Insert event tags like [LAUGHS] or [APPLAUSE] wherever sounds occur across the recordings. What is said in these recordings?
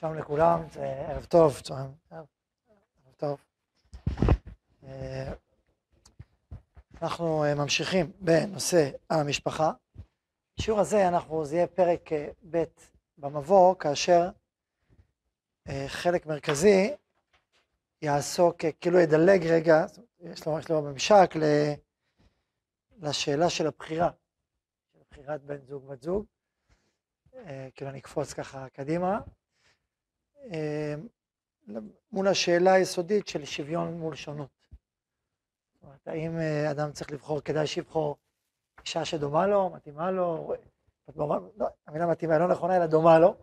שלום לכולם, זה ערב טוב, צהריים, ערב טוב. אה, אנחנו אה, ממשיכים בנושא המשפחה. בשיעור הזה אנחנו, זה יהיה פרק אה, ב' במבוא, כאשר חלק מרכזי יעסוק, כאילו ידלג רגע, יש לו, יש לו ממשק לשאלה של הבחירה, של בחירת בן זוג בת זוג. כאילו אני אקפוץ ככה קדימה. מול השאלה היסודית של שוויון מול שונות. זאת אומרת, האם אה, אדם צריך לבחור, כדאי שיבחור אישה שדומה לו, מתאימה לו, לא, המילה מתאימה לא נכונה, אלא דומה לו,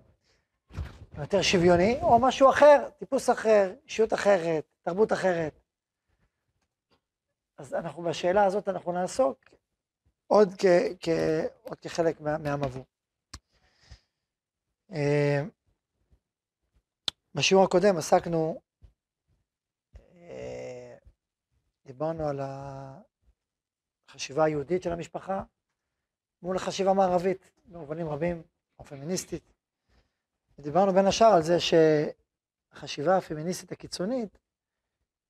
יותר שוויוני, או משהו אחר, טיפוס אחר, אישיות אחרת, תרבות אחרת. אז אנחנו בשאלה הזאת אנחנו נעסוק עוד, כ, כ, עוד כחלק מה, מהמבוא. אה, בשיעור הקודם עסקנו, אה, דיברנו על החשיבה היהודית של המשפחה מול החשיבה המערבית, במובנים רבים, או פמיניסטית. ודיברנו בין השאר על זה שהחשיבה הפמיניסטית הקיצונית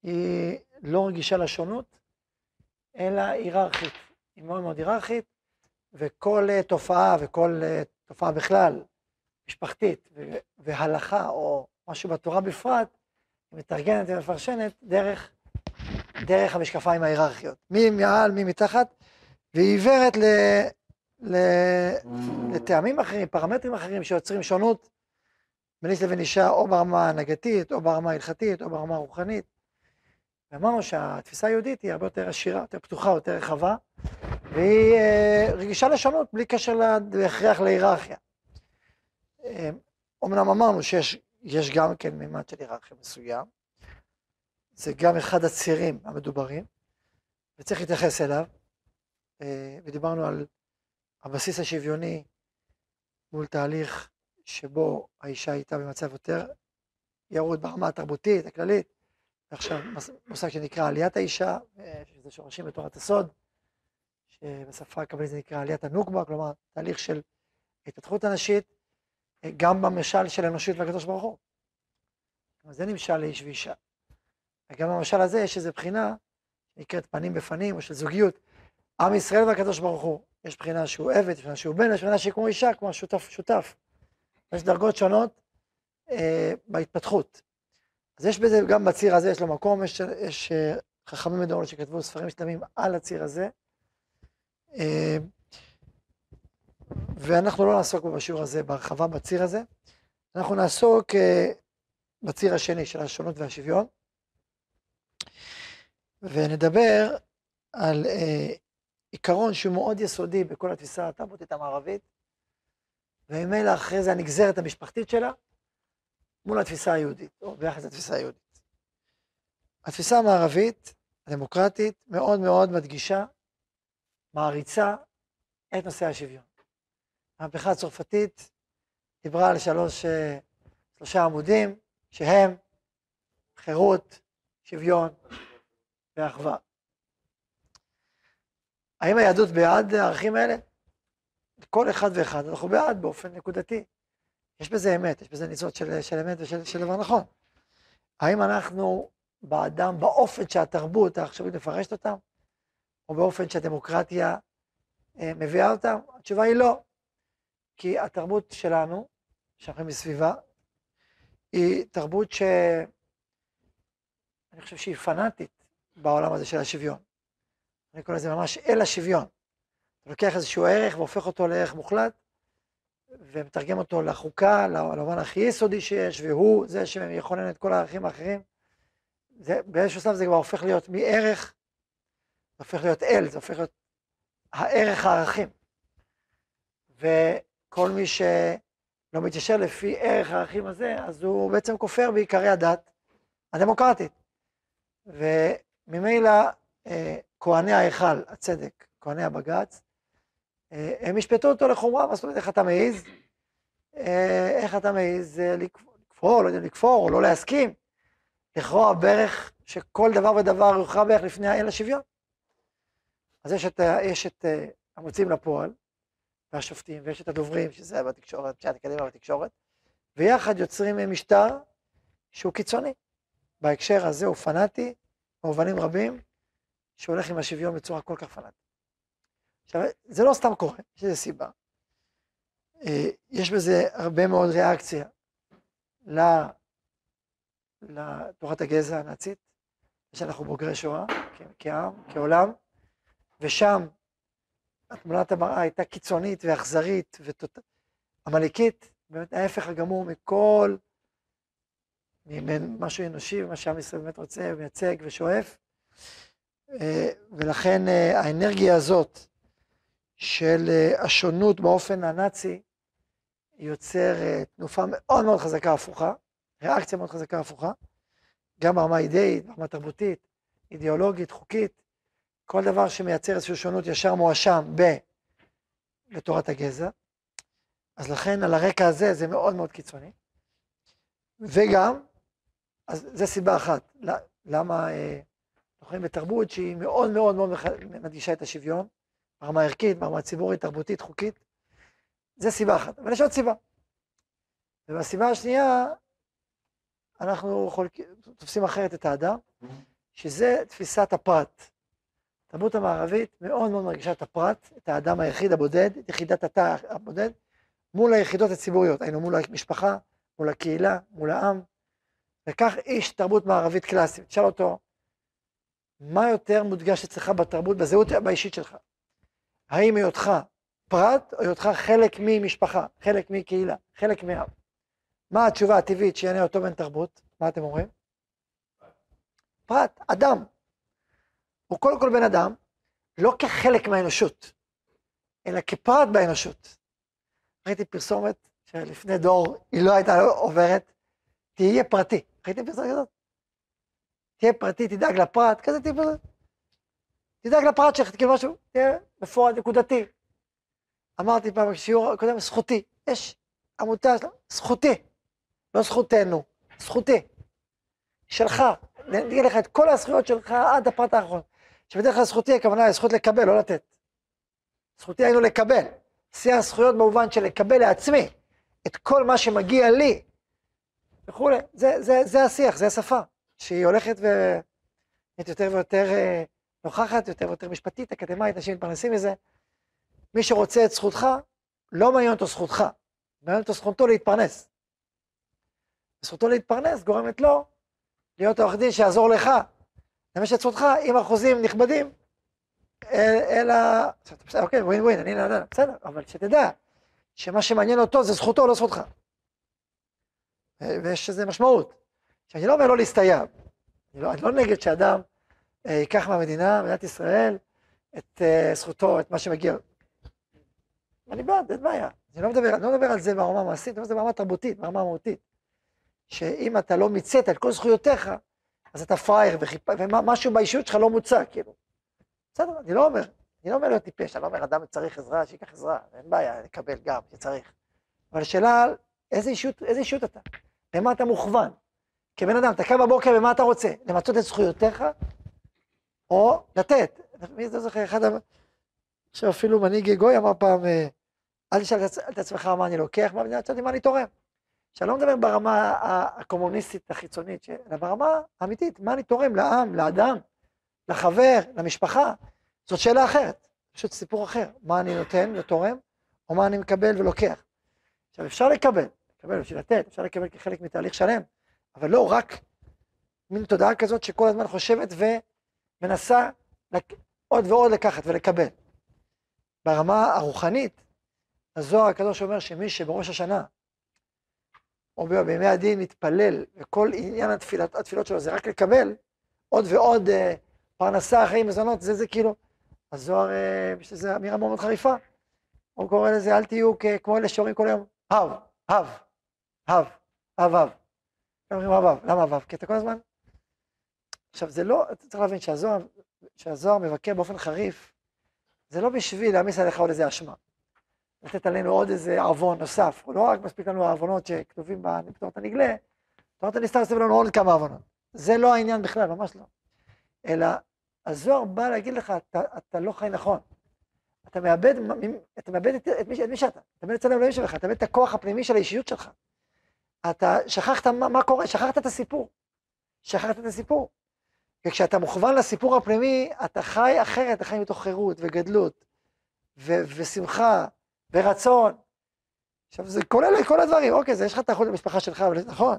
היא לא רגישה לשונות, אלא היררכית. היא מאוד מאוד היררכית, וכל תופעה, וכל תופעה בכלל, משפחתית, והלכה או משהו בתורה בפרט, היא מתרגנת ומפרשנת דרך, דרך המשקפיים ההיררכיות. מי מעל, מי מתחת, והיא עיוורת ל, ל, לטעמים אחרים, פרמטרים אחרים שיוצרים שונות בין איש לבין אישה, או ברמה הנגתית, או ברמה ההלכתית, או ברמה הרוחנית. ואמרנו שהתפיסה היהודית היא הרבה יותר עשירה, יותר פתוחה, יותר רחבה, והיא אה, רגישה לשונות בלי קשר להכרח להיררכיה. אומנם אמרנו שיש יש גם כן מימד של היררכיה מסוים, זה גם אחד הצירים המדוברים, וצריך להתייחס אליו, אה, ודיברנו על הבסיס השוויוני מול תהליך שבו האישה הייתה במצב יותר ירוד ברמה התרבותית, הכללית, ועכשיו מושג שנקרא עליית האישה, אה, שזה שורשים בתורת הסוד, שבשפה הקבלית זה נקרא עליית הנוקבה, כלומר תהליך של התפתחות הנשית, גם במשל של האנושיות והקדוש ברוך הוא. זה נמשל לאיש ואישה. וגם במשל הזה יש איזו בחינה שנקראת פנים בפנים, או של זוגיות. עם ישראל והקדוש ברוך הוא, יש בחינה שהוא עבד, יש בחינה שהוא בן, יש בחינה שהיא כמו אישה, כמו שותף, שותף. יש דרגות שונות אה, בהתפתחות. אז יש בזה, גם בציר הזה יש לו מקום, יש, יש אה, חכמים מדור שכתבו ספרים שלמים על הציר הזה. אה, ואנחנו לא נעסוק בשיעור הזה בהרחבה בציר הזה, אנחנו נעסוק אה, בציר השני של השונות והשוויון, ונדבר על אה, עיקרון שהוא מאוד יסודי בכל התפיסה התרבותית המערבית, וממילא אחרי זה הנגזרת המשפחתית שלה, מול התפיסה היהודית, או ביחס לתפיסה היהודית. התפיסה המערבית, הדמוקרטית, מאוד מאוד מדגישה, מעריצה את נושא השוויון. המהפכה הצרפתית דיברה על שלוש, אה, שלושה עמודים, שהם חירות, שוויון ואחווה. האם היהדות בעד הערכים האלה? כל אחד ואחד, אנחנו בעד באופן נקודתי. יש בזה אמת, יש בזה ניצוץ של, של אמת ושל של דבר נכון. האם אנחנו בעדם באופן שהתרבות העכשווית מפרשת אותם, או באופן שהדמוקרטיה אה, מביאה אותם? התשובה היא לא. כי התרבות שלנו, שאנחנו מסביבה, היא תרבות שאני חושב שהיא פנאטית בעולם הזה של השוויון. אני קורא לזה ממש אל השוויון. אתה לוקח איזשהו ערך והופך אותו לערך מוחלט, ומתרגם אותו לחוקה, למובן הכי יסודי שיש, והוא זה שיכונן את כל הערכים האחרים. זה, באיזשהו שלב זה כבר הופך להיות מערך, זה הופך להיות אל, זה הופך להיות הערך הערכים. וכל מי ש... לא מתיישר לפי ערך הערכים הזה, אז הוא בעצם כופר בעיקרי הדת הדמוקרטית. וממילא אה, כהני ההיכל, הצדק, כהני הבג"ץ, אה, הם ישפטו אותו לחומרה, מה זאת אומרת, איך אתה מעז? אה, איך אתה מעז לכפור, לא יודע, לכפור או לא להסכים, לכרוע ברך שכל דבר ודבר יוכרע בערך לפני האל השוויון. אז יש את, יש את המוצאים לפועל, והשופטים, ויש את הדוברים, שזה בתקשורת, אנשי האקדמיה בתקשורת, ויחד יוצרים משטר שהוא קיצוני. בהקשר הזה הוא פנאטי, במובנים רבים, שהולך עם השוויון בצורה כל כך פנאטית. עכשיו, זה לא סתם קורה, יש לזה סיבה. אה, יש בזה הרבה מאוד ריאקציה לתורת הגזע הנאצית, שאנחנו בוגרי שואה, כעם, כעולם, ושם תמונת המראה הייתה קיצונית ואכזרית ועמלקית, באמת ההפך הגמור מכל, משהו אנושי ומה שעם ישראל באמת רוצה ומייצג ושואף. אה, ולכן אה, האנרגיה הזאת של אה, השונות באופן הנאצי יוצר תנופה מאוד מאוד חזקה הפוכה, ריאקציה מאוד חזקה הפוכה, גם ברמה אידאית, ברמה תרבותית, אידיאולוגית, חוקית, כל דבר שמייצר איזושהי שונות ישר מואשם ב... לתורת הגזע. אז לכן על הרקע הזה זה מאוד מאוד קיצוני. וגם, אז זו סיבה אחת, למה אה, אנחנו חיים בתרבות שהיא מאוד מאוד מאוד מדגישה את השוויון, ברמה ערכית, ברמה ציבורית, תרבותית, חוקית. זו סיבה אחת, אבל יש עוד סיבה. ובסיבה השנייה, אנחנו חולק... תופסים אחרת את האדם, שזה תפיסת הפרט. התרבות המערבית מאוד מאוד מרגישה את הפרט, את האדם היחיד הבודד, את יחידת התא הבודד, מול היחידות הציבוריות, היינו מול המשפחה, מול הקהילה, מול העם, וכך איש תרבות מערבית קלאסית, תשאל אותו, מה יותר מודגש אצלך בתרבות, בזהות באישית שלך? האם היותך פרט או היותך חלק ממשפחה, חלק מקהילה, חלק מעם? מה התשובה הטבעית שיענה אותו בן תרבות? מה אתם אומרים? פרט, אדם. הוא קודם כל בן אדם, לא כחלק מהאנושות, אלא כפרט באנושות. ראיתי פרסומת שלפני דור היא לא הייתה עוברת, תהיה פרטי. ראיתם פרסומת כזאת? תהיה פרטי, תדאג לפרט, כזה טיפ תדאג לפרט שלך, כאילו משהו, תהיה מפורט, נקודתי. אמרתי פעם בשיעור הקודם, זכותי. יש עמותה, זכותי, לא זכותנו, זכותי. שלך, נגיד לך את כל הזכויות שלך עד הפרט האחרון. שבדרך כלל זכותי הכוונה היא זכות לקבל, לא לתת. זכותי היינו לקבל. שיא הזכויות במובן של לקבל לעצמי את כל מה שמגיע לי וכולי. זה, זה, זה השיח, זה השפה, שהיא הולכת ונהיית יותר ויותר אה, נוכחת, יותר ויותר משפטית, אקדמית, אנשים מתפרנסים מזה. מי שרוצה את זכותך, לא מעניין אותו זכותך, מעניין אותו זכותו להתפרנס. זכותו להתפרנס גורמת לו להיות עורך דין שיעזור לך לממש את זכותך עם אחוזים נכבדים, אלא, אוקיי, ווין ווין, אני לא יודע, בסדר, אבל שתדע שמה שמעניין אותו זה זכותו, לא זכותך. ויש לזה משמעות. שאני לא אומר לא להסתייע, אני לא, אני לא נגד שאדם אה, ייקח מהמדינה, מדינת ישראל, את אה, זכותו, את מה שמגיע. אני בעד, אין בעיה. אני לא מדבר, אני לא מדבר על זה ברמה המעשית, אני מדבר על זה ברמה תרבותית, ברמה מהותית. שאם אתה לא מיצית את כל זכויותיך, אז אתה פראייר, ומשהו באישיות שלך לא מוצע, כאילו. בסדר, אני לא אומר, אני לא אומר להיות טיפש, אני לא אומר אדם צריך עזרה, שיקח עזרה, אין בעיה, לקבל גם, שצריך. אבל השאלה, איזה אישיות, איזה אישיות אתה? למה אתה מוכוון? כבן אדם, אתה קם בבוקר ומה אתה רוצה? למצות את זכויותיך, או לתת. מי זה זוכר? אחד, עכשיו אפילו מנהיג גוי אמר פעם, אה, אל תשאל את עצמך מה אני לוקח מה אני תורם. שאני לא מדבר ברמה הקומוניסטית החיצונית, אלא ברמה האמיתית, מה אני תורם לעם, לאדם, לחבר, למשפחה, זאת שאלה אחרת, פשוט סיפור אחר, מה אני נותן ותורם, או מה אני מקבל ולוקח. עכשיו אפשר לקבל, לקבל בשביל לתת, אפשר לקבל כחלק מתהליך שלם, אבל לא רק מין תודעה כזאת שכל הזמן חושבת ומנסה לק... עוד ועוד לקחת ולקבל. ברמה הרוחנית, הזוהר הקדוש אומר שמי שבראש השנה או בימי הדין מתפלל, וכל עניין התפילות, התפילות שלו זה רק לקבל עוד ועוד אה, פרנסה, חיים, מזונות, זה זה כאילו, הזוהר, אה, יש לזה אמירה מאוד חריפה. הוא קורא לזה, אל תהיו כמו אלה שאומרים כל היום, הב, הב, הב, הב, הב. אומרים הב, למה הב? כי אתה כל הזמן... עכשיו, זה לא, אתה צריך להבין שהזוהר, שהזוהר מבקר באופן חריף, זה לא בשביל להעמיס עליך עוד איזה אשמה. לתת עלינו עוד איזה עוון נוסף, לא רק מספיק לנו העוונות שכתובים בתורת הנגלה, תורת הנסתר עושים לנו עוד כמה עוונות. זה לא העניין בכלל, ממש לא. אלא הזוהר בא להגיד לך, אתה, אתה לא חי נכון. אתה מאבד, אתה מאבד את, את, מי, את מי שאתה, אתה מאבד את צד האלוהים שלך, אתה מאבד את הכוח הפנימי של האישיות שלך. אתה שכחת מה, מה קורה, שכחת את הסיפור. שכחת את הסיפור. וכשאתה מוכוון לסיפור הפנימי, אתה חי אחרת, אתה חי מתוך חירות וגדלות, ו- ושמחה, ורצון. עכשיו, זה כולל את כל הדברים, אוקיי, זה יש לך את האחוז במשפחה שלך, אבל נכון,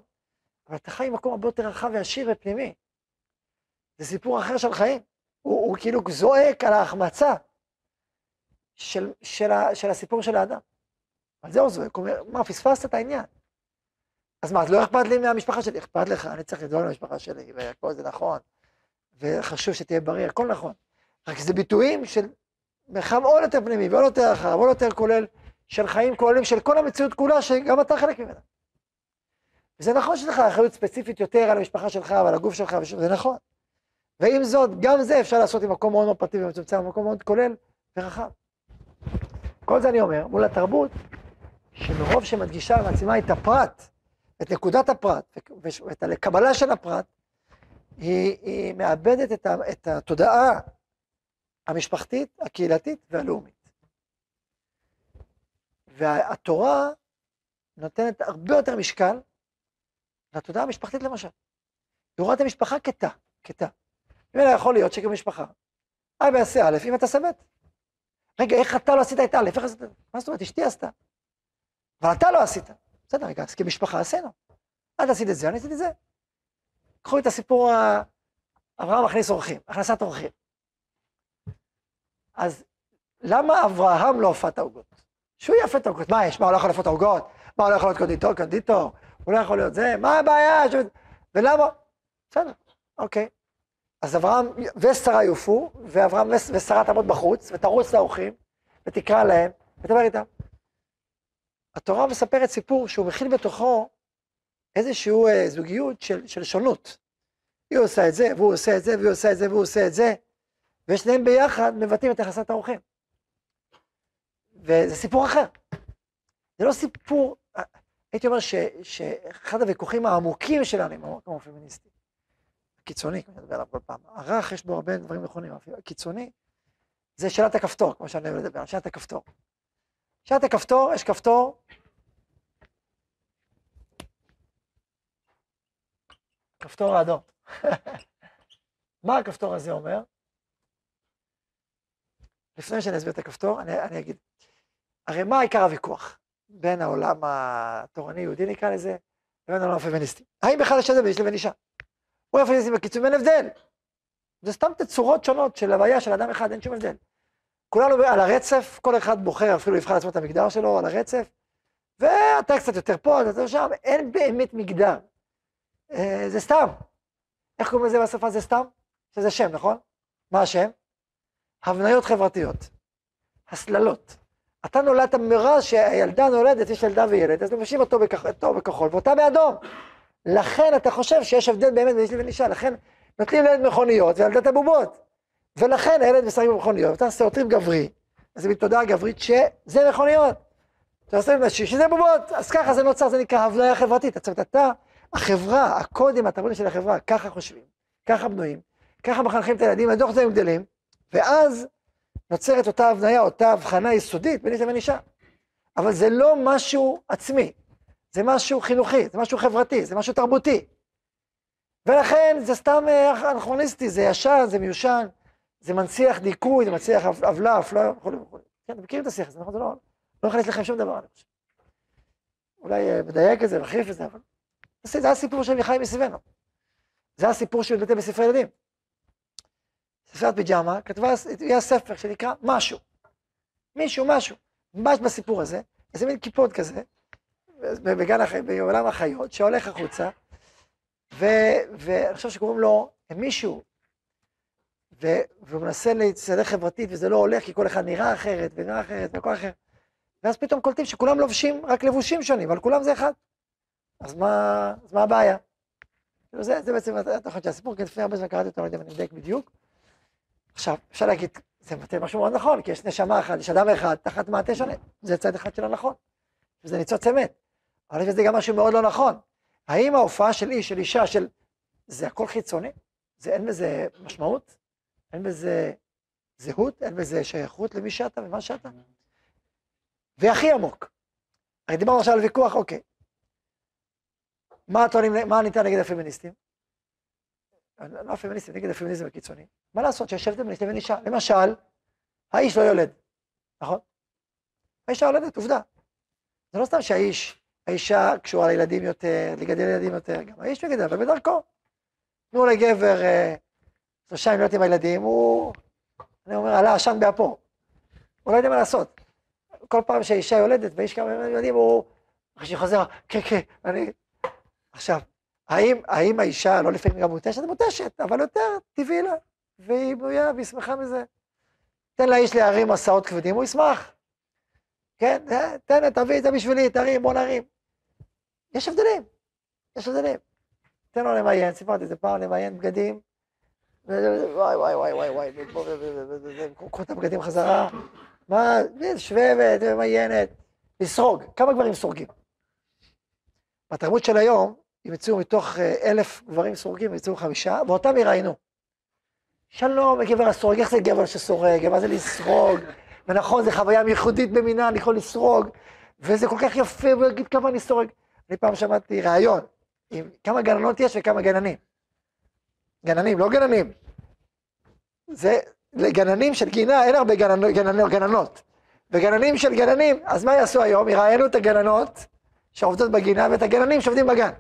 אבל אתה חי במקום הרבה יותר רחב ועשיר ופנימי. זה סיפור אחר של חיים. הוא, הוא כאילו זועק על ההחמצה של, של, ה, של הסיפור של האדם. על זה הוא זועק, הוא אומר, מה, פספסת את העניין. אז מה, לא אכפת לי מהמשפחה שלי? אכפת לך, אני צריך לדאוג למשפחה שלי, והכל זה נכון, וחשוב שתהיה בריא, הכל נכון. רק זה ביטויים של מרחב עוד יותר פנימי, ועוד יותר רחב, ועוד יותר כולל, של חיים כוללים, של כל המציאות כולה, שגם אתה חלק ממנה. וזה נכון שיש לך אחריות ספציפית יותר על המשפחה שלך ועל הגוף שלך, זה נכון. ועם זאת, גם זה אפשר לעשות עם מקום מאוד מאוד פרטי ומצומצם, מקום מאוד כולל ורחב. כל זה אני אומר, מול התרבות, שמרוב שמדגישה ומעצימה את הפרט, את נקודת הפרט, ואת הקבלה של הפרט, היא, היא מאבדת את, ה, את התודעה המשפחתית, הקהילתית והלאומית. והתורה נותנת הרבה יותר משקל לתודעה המשפחתית למשל. היא רואה את המשפחה כתא, כתא. ממילא יכול להיות שגם משפחה, אבא יעשה א', אם אתה סבט. רגע, איך אתה לא עשית את א', איך עשית? מה זאת אומרת, אשתי עשתה. אבל אתה לא עשית. בסדר, רגע, אז כמשפחה עשינו. את עשית את זה, אני עשיתי את זה. קחו את הסיפור, אברהם מכניס אורחים, הכנסת אורחים. אז למה אברהם לא אפה את העוגות? שהוא יפה את העוגות. מה יש? מה, הוא לא יכול לפות העוגות? מה, הוא לא יכול להיות קונדיטור, קונדיטור? הוא לא יכול להיות זה? מה הבעיה? ולמה? בסדר, אוקיי. אז אברהם ושרה יופו, ואברהם ושרה תעמוד בחוץ, ותרוץ לאורחים, ותקרא להם, ותדבר איתם. התורה מספרת סיפור שהוא מכיל בתוכו איזושהי אה, זוגיות של, של שונות. היא עושה את זה, והוא עושה את זה, והיא עושה את זה, והוא עושה את זה, ושניהם ביחד מבטאים את יחסת האורחים. וזה סיפור אחר. זה לא סיפור, אה, הייתי אומר ש, שאחד הוויכוחים העמוקים שלנו עם המקום הפמיניסטי, הקיצוני, כמו שאני מדבר עליו כל פעם, הרך יש בו הרבה דברים נכונים, הקיצוני, זה שאלת הכפתור, כמו שאני אוהב לדבר, שאלת הכפתור. שאלת הכפתור, יש כפתור, כפתור האדום. [LAUGHS] מה הכפתור הזה אומר? לפני שאני אסביר את הכפתור, אני, אני אגיד, הרי מה עיקר הוויכוח בין העולם התורני-יהודי נקרא לזה, לבין העולם הפמיניסטי? האם בכלל יש הבדל בין איש לבין אישה? הוא הפמיניסטי בקיצור, אין הבדל. זה סתם תצורות שונות של הוויה של אדם אחד, אין שום הבדל. כולנו על הרצף, כל אחד בוחר, אפילו יבחר לעצמו את המגדר שלו על הרצף, ואתה קצת יותר פה, אתה יותר שם, אין באמת מגדר. אה, זה סתם. איך קוראים לזה בשפה זה סתם? שזה שם, נכון? מה השם? הבניות חברתיות. הסללות. אתה נולדת מרז שהילדה נולדת, יש ילדה וילד, אז מבשים אותו בכחול ואותה באדום. לכן אתה חושב שיש הבדל באמת בין איש לבין אישה, לכן נותנים לילד מכוניות וילדת הבובות. ולכן הילד משחק במכוניות, אתה עושה אותרים גברי, אז זה מתודעה גברית שזה מכוניות. אתה עושה עם נשי שזה בובות, אז ככה זה נוצר, זה נקרא הבניה חברתית. זאת אומרת, אתה, החברה, הקודים התרבותיים של החברה, ככה חושבים, ככה בנויים, ככה מחנכים את הילדים, הדוח זה הם גדלים, ואז נוצרת אותה הבניה, אותה הבחנה יסודית בין איש לבין אישה. אבל זה לא משהו עצמי, זה משהו חינוכי, זה משהו חברתי, זה משהו תרבותי. ולכן זה סתם אה, אנכרוניסטי, זה ישן, זה מיושן, זה מנציח דיכוי, זה מנציח עוולה, אפליה וכו' וכו'. כן, אתם מכירים את השיח הזה, נכון? זה לא, לא יכנס לכם שום דבר, אני חושב. אולי אה, מדייק את זה, מחריף את זה, אבל... זה הסיפור של מיכאי מסביבנו. זה הסיפור שמתבטא בספרי ילדים. ספרת פיג'מה כתבה, היה ספר שנקרא משהו. מישהו, משהו. ממש בסיפור הזה, איזה מין קיפוד כזה, בגן החיים, בעולם החיות, שהולך החוצה, ואני חושב שקוראים לו מישהו, ו- והוא מנסה להצטרך חברתית, וזה לא הולך, כי כל אחד נראה אחרת, ונראה אחרת, וכל אחר. ואז פתאום קולטים שכולם לובשים רק לבושים שונים, אבל כולם זה אחד. אז מה, אז מה הבעיה? זה, זה בעצם התוכנית של הסיפור, כי לפני הרבה זמן קראתי אותו, לא יודע אם אני מדייק בדיוק. עכשיו, אפשר להגיד, זה מבטא משהו מאוד נכון, כי יש נשמה אחת, יש אדם אחד, תחת מעטה שונה, זה צד אחד של הנכון. וזה ניצוץ אמת. אבל יש בזה גם משהו מאוד לא נכון. האם ההופעה של איש, של אישה, של... זה הכל חיצוני? זה אין בזה משמעות? אין בזה זהות? אין בזה שייכות למי שאתה ומה שאתה? והכי עמוק, הרי דיברנו עכשיו על ויכוח, אוקיי. מה הטוענים, מה ניתן נגד הפמיניסטים? לא הפמיניסטים, נגד הפמיניזם הקיצוני. מה לעשות שיש הבדל בין איש לבין אישה? למשל, האיש לא יולד, נכון? האישה יולדת, עובדה. זה לא סתם שהאיש, האישה קשורה לילדים יותר, לגדל ילדים יותר, גם האיש מגדל, אבל בדרכו. תנו לגבר אה, שלושה ימים להיות עם הילדים, הוא, אני אומר, עלה עשן באפו. הוא לא יודע מה לעשות. כל פעם שהאישה יולדת ויש כמה ילדים, הוא, אחרי שהיא חוזרת, כן, כן, אני... עכשיו, האם, האם האישה לא לפעמים גם מותשת? מותשת, אבל יותר טבעי לה, והיא בריאה והיא שמחה מזה. תן לאיש להרים מסעות כבדים, הוא ישמח. כן, אה, תן, תביא את זה בשבילי, תרים, בוא נרים. יש הבדלים, יש הבדלים. תן לו למיין, סיפרתי את זה פעם, למיין בגדים. וואי וואי וואי וואי וואי, קחו את הבגדים חזרה. מה, שבבת ומיינת. לסרוג, כמה גברים סורגים? בתרבות של היום, אם יצאו מתוך אלף גברים סורגים, יצאו חמישה, ואותם יראיינו. שלום, גבר הסורג, איך זה גבר שסורג, מה זה לסרוג? ונכון, זו חוויה ייחודית במינה, אני יכול לסרוג, וזה כל כך יפה, והוא יגיד כמה אני סורג. אני פעם שמעתי ראיון, עם כמה גננות יש וכמה גננים. גננים, לא גננים. זה לגננים של גינה, אין הרבה גננות, גננות, גננות. וגננים של גננים, אז מה יעשו היום? יראיינו את הגננות שעובדות בגינה ואת הגננים שעובדים בגן.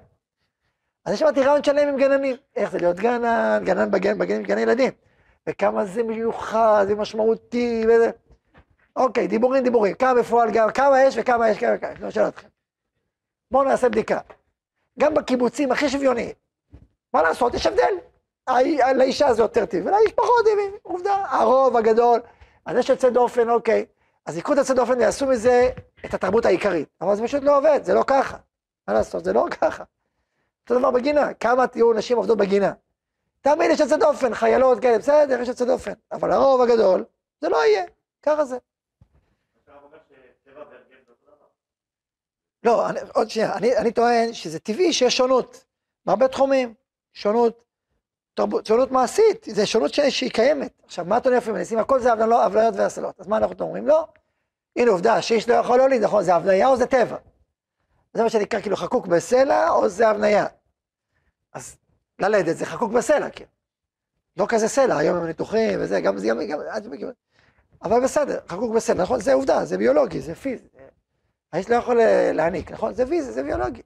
אז יש שמעתי רעיון שלם עם גננים. איך זה להיות גנן, גנן בגן, בגן, בגן ילדים. וכמה זה מיוחד ומשמעותי וזה. אוקיי, דיבורים דיבורים. כמה בפועל גם, כמה יש וכמה יש, כמה, כמה. אני שואל אתכם. בואו נעשה בדיקה. גם בקיבוצים הכי שוויוניים. מה לעשות? יש הבדל. לאישה זה יותר טבעי, ולאיש פחות טבעי. עובדה, הרוב הגדול. אז יש יוצא דופן, אוקיי. אז ייקחו את יוצא דופן ויעשו מזה את התרבות העיקרית. אבל זה פשוט לא עובד, זה לא ככה. מה לעשות? זה לא ככה. אותו דבר בגינה, כמה תהיו נשים עובדות בגינה. תמיד יש יוצא דופן, חיילות כאלה, בסדר, יש יוצא דופן. אבל הרוב הגדול, זה לא יהיה, ככה זה. לא, אני, עוד שנייה, אני, אני טוען שזה טבעי שיש שונות, בהרבה תחומים, שונות, תרבות, שונות מעשית, זה שונות ש, שהיא קיימת. עכשיו, מה אתה אומר פמיניסטים? הכל זה הבליות והסלות. אז מה אנחנו אומרים? לא. הנה עובדה, שאיש לא יכול להוליד, נכון, זה הבניה או זה טבע? זה מה שנקרא כאילו חקוק בסלע, או זה הבניה. אז ללדת זה חקוק בסלע, כן. לא כזה סלע, היום הם ניתוחים וזה, גם זה, גם, גם, אבל בסדר, חקוק בסלע, נכון? זה עובדה, זה ביולוגי, זה פיזי. האיש לא יכול להעניק, נכון? זה פיזי, זה ביולוגי.